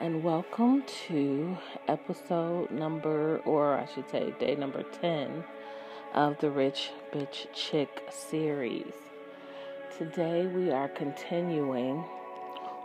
and welcome to episode number, or I should say, day number 10 of the Rich Bitch Chick series. Today we are continuing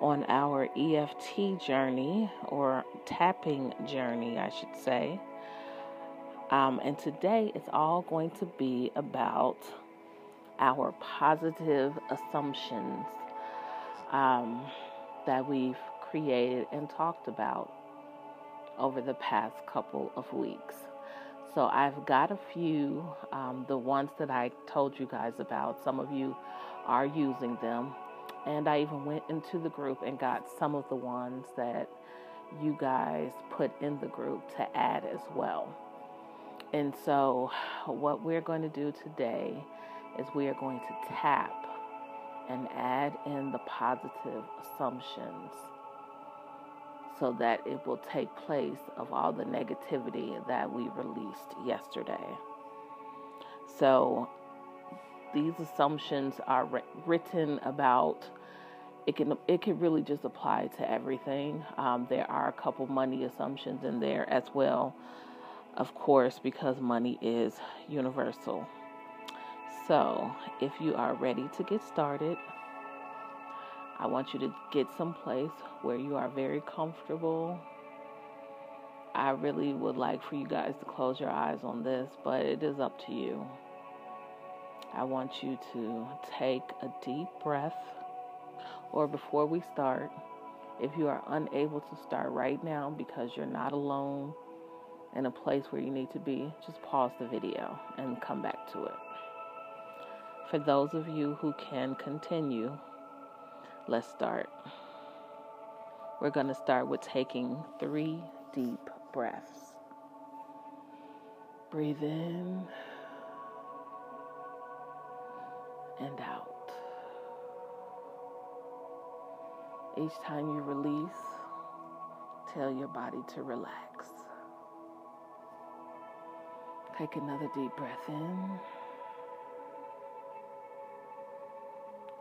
on our EFT journey, or tapping journey, I should say. Um, and today it's all going to be about our positive assumptions um, that we've created and talked about over the past couple of weeks. So I've got a few, um, the ones that I told you guys about. Some of you are using them. And I even went into the group and got some of the ones that you guys put in the group to add as well. And so, what we're going to do today is we are going to tap and add in the positive assumptions so that it will take place of all the negativity that we released yesterday. So these assumptions are written about it can it can really just apply to everything. Um, there are a couple money assumptions in there as well, of course, because money is universal. So, if you are ready to get started, I want you to get someplace where you are very comfortable. I really would like for you guys to close your eyes on this, but it is up to you. I want you to take a deep breath, or before we start, if you are unable to start right now because you're not alone in a place where you need to be, just pause the video and come back to it. For those of you who can continue, Let's start. We're going to start with taking three deep breaths. Breathe in and out. Each time you release, tell your body to relax. Take another deep breath in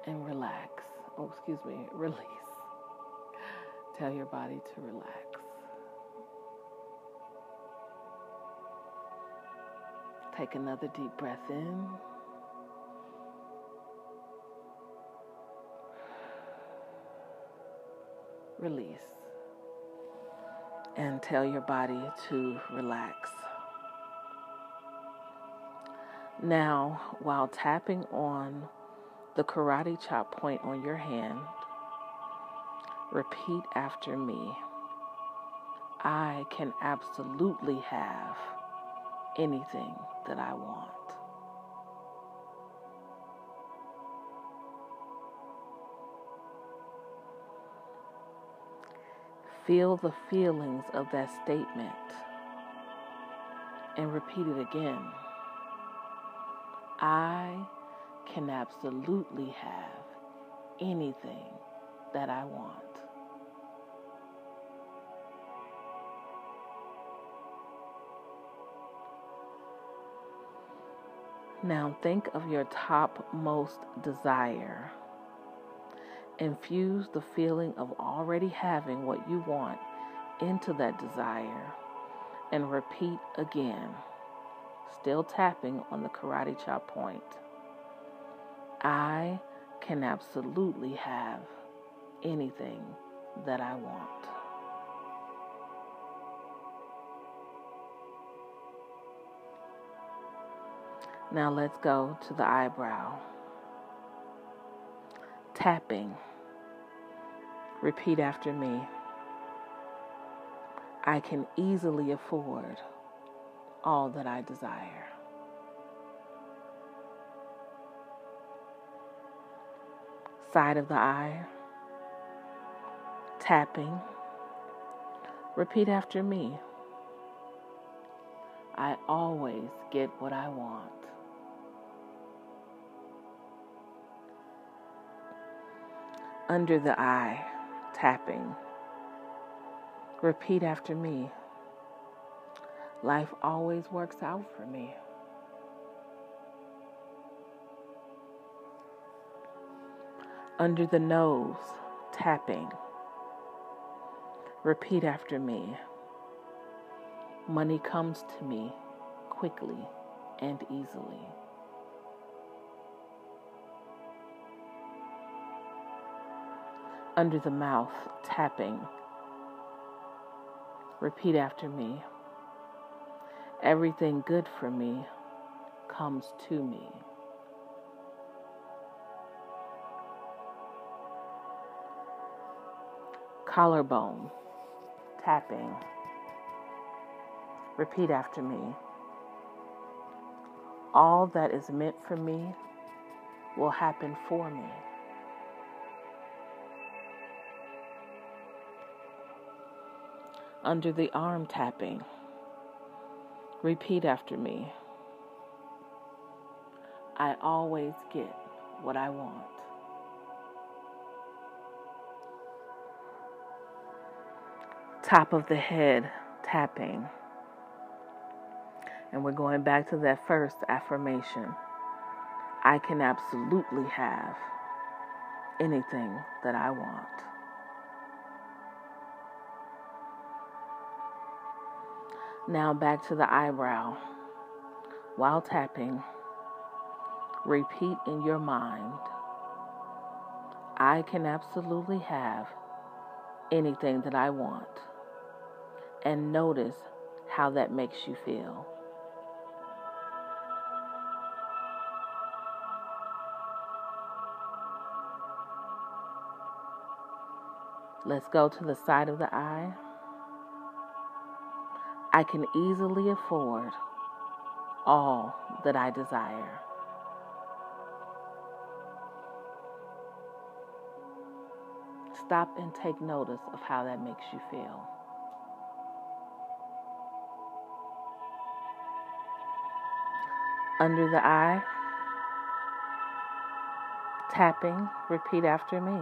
and relax oh, excuse me, release. Tell your body to relax. Take another deep breath in. Release. And tell your body to relax. Now, while tapping on the karate chop point on your hand. Repeat after me. I can absolutely have anything that I want. Feel the feelings of that statement and repeat it again. I can absolutely have anything that I want. Now think of your topmost desire. Infuse the feeling of already having what you want into that desire and repeat again, still tapping on the karate chop point. I can absolutely have anything that I want. Now let's go to the eyebrow. Tapping. Repeat after me. I can easily afford all that I desire. Side of the eye, tapping. Repeat after me. I always get what I want. Under the eye, tapping. Repeat after me. Life always works out for me. Under the nose, tapping. Repeat after me. Money comes to me quickly and easily. Under the mouth, tapping. Repeat after me. Everything good for me comes to me. Collarbone, tapping. Repeat after me. All that is meant for me will happen for me. Under the arm tapping. Repeat after me. I always get what I want. Top of the head tapping. And we're going back to that first affirmation. I can absolutely have anything that I want. Now back to the eyebrow. While tapping, repeat in your mind I can absolutely have anything that I want. And notice how that makes you feel. Let's go to the side of the eye. I can easily afford all that I desire. Stop and take notice of how that makes you feel. Under the eye, tapping, repeat after me.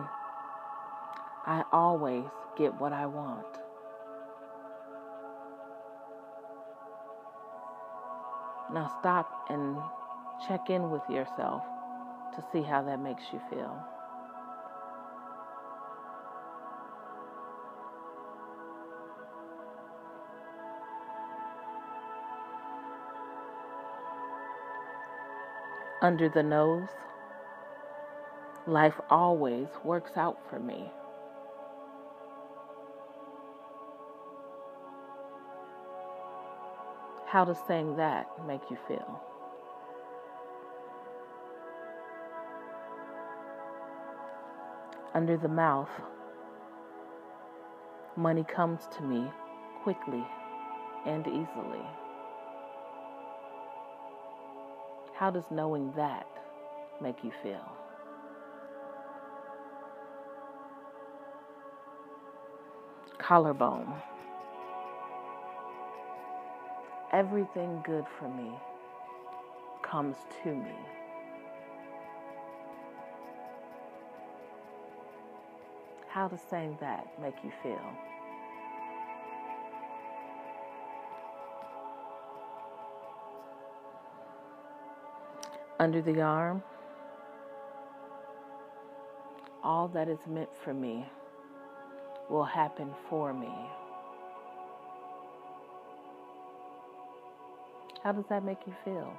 I always get what I want. Now stop and check in with yourself to see how that makes you feel. Under the nose, life always works out for me. How does saying that make you feel? Under the mouth, money comes to me quickly and easily. How does knowing that make you feel? Collarbone everything good for me comes to me. How does saying that make you feel? Under the arm, all that is meant for me will happen for me. How does that make you feel?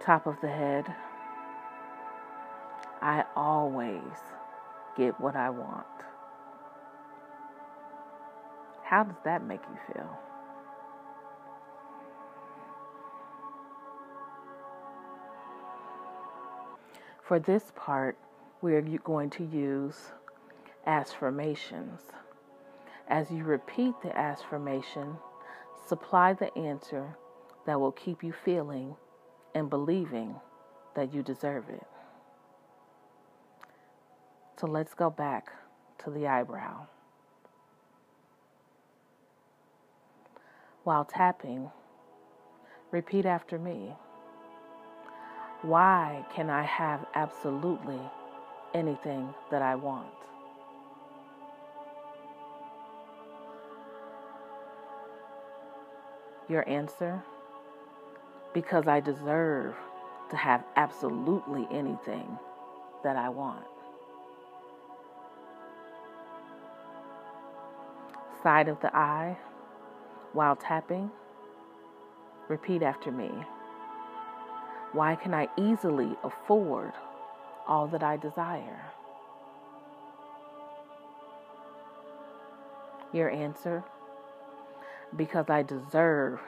Top of the head. I always get what I want. How does that make you feel? For this part, we're going to use afformations. As you repeat the afformation, supply the answer that will keep you feeling and believing that you deserve it. So let's go back to the eyebrow. While tapping, repeat after me. Why can I have absolutely anything that I want? Your answer? Because I deserve to have absolutely anything that I want. Side of the eye while tapping. Repeat after me. Why can I easily afford all that I desire? Your answer? Because I deserve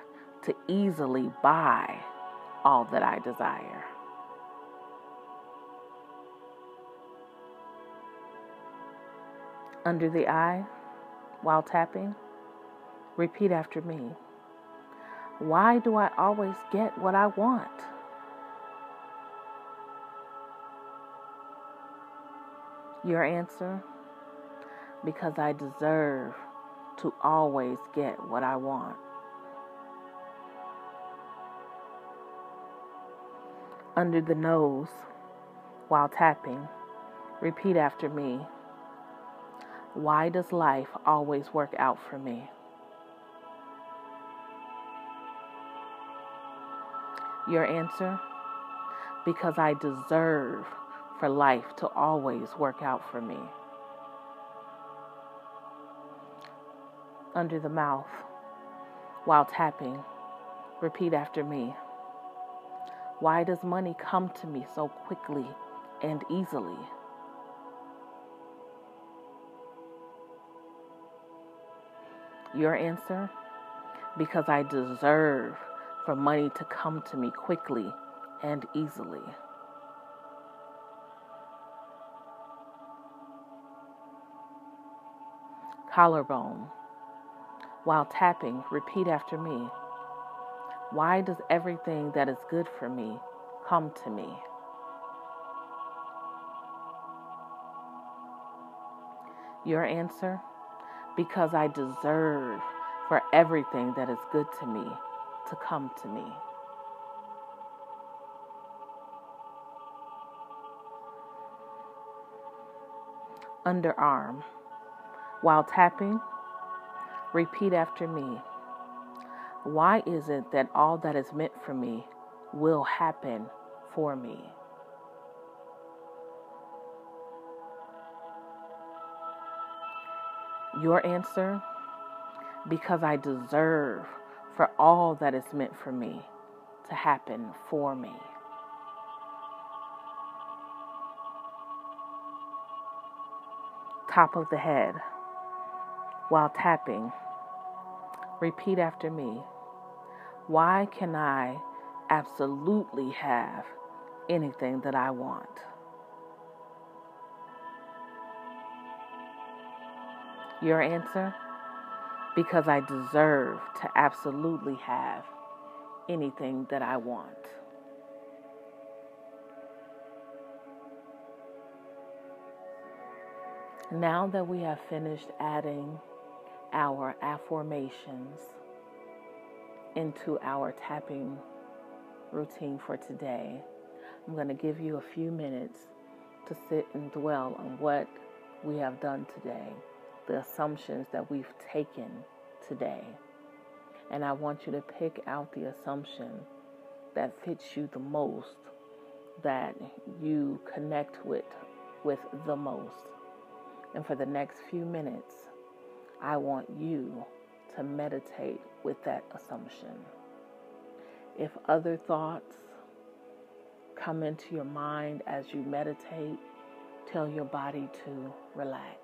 to easily buy all that I desire. Under the eye, while tapping, repeat after me. Why do I always get what I want? Your answer? Because I deserve to always get what I want. Under the nose while tapping, repeat after me. Why does life always work out for me? Your answer? Because I deserve for life to always work out for me. Under the mouth, while tapping, repeat after me. Why does money come to me so quickly and easily? Your answer? Because I deserve for money to come to me quickly and easily. Collarbone. While tapping, repeat after me. Why does everything that is good for me come to me? Your answer? Because I deserve for everything that is good to me to come to me. Underarm. While tapping, repeat after me. Why is it that all that is meant for me will happen for me? Your answer? Because I deserve for all that is meant for me to happen for me. Top of the head while tapping. Repeat after me. Why can I absolutely have anything that I want? Your answer? Because I deserve to absolutely have anything that I want. Now that we have finished adding our afformations into our tapping routine for today, I'm going to give you a few minutes to sit and dwell on what we have done today, the assumptions that we've taken today. And I want you to pick out the assumption that fits you the most, that you connect with with the most. And for the next few minutes, I want you to meditate with that assumption. If other thoughts come into your mind as you meditate, tell your body to relax.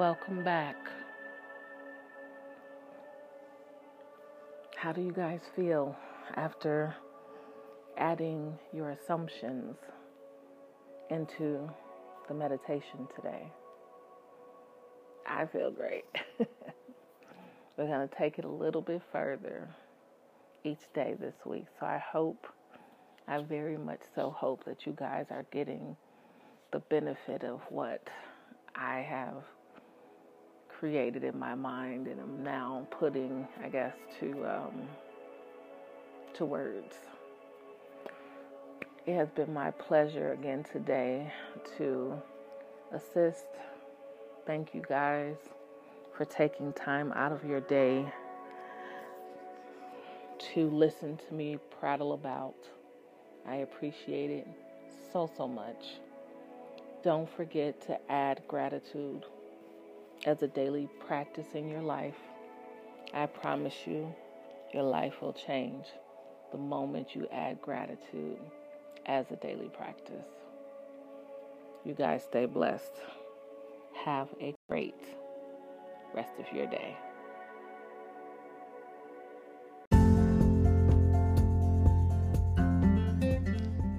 Welcome back. How do you guys feel after adding your assumptions into the meditation today? I feel great. We're going to take it a little bit further each day this week. So I hope, I very much so hope that you guys are getting the benefit of what I have created in my mind and I'm now putting, I guess, to um, to words. It has been my pleasure again today to assist. Thank you guys for taking time out of your day to listen to me prattle about. I appreciate it so, so much. Don't forget to add gratitude as a daily practice in your life. I promise you, your life will change the moment you add gratitude as a daily practice. You guys stay blessed. Have a great rest of your day.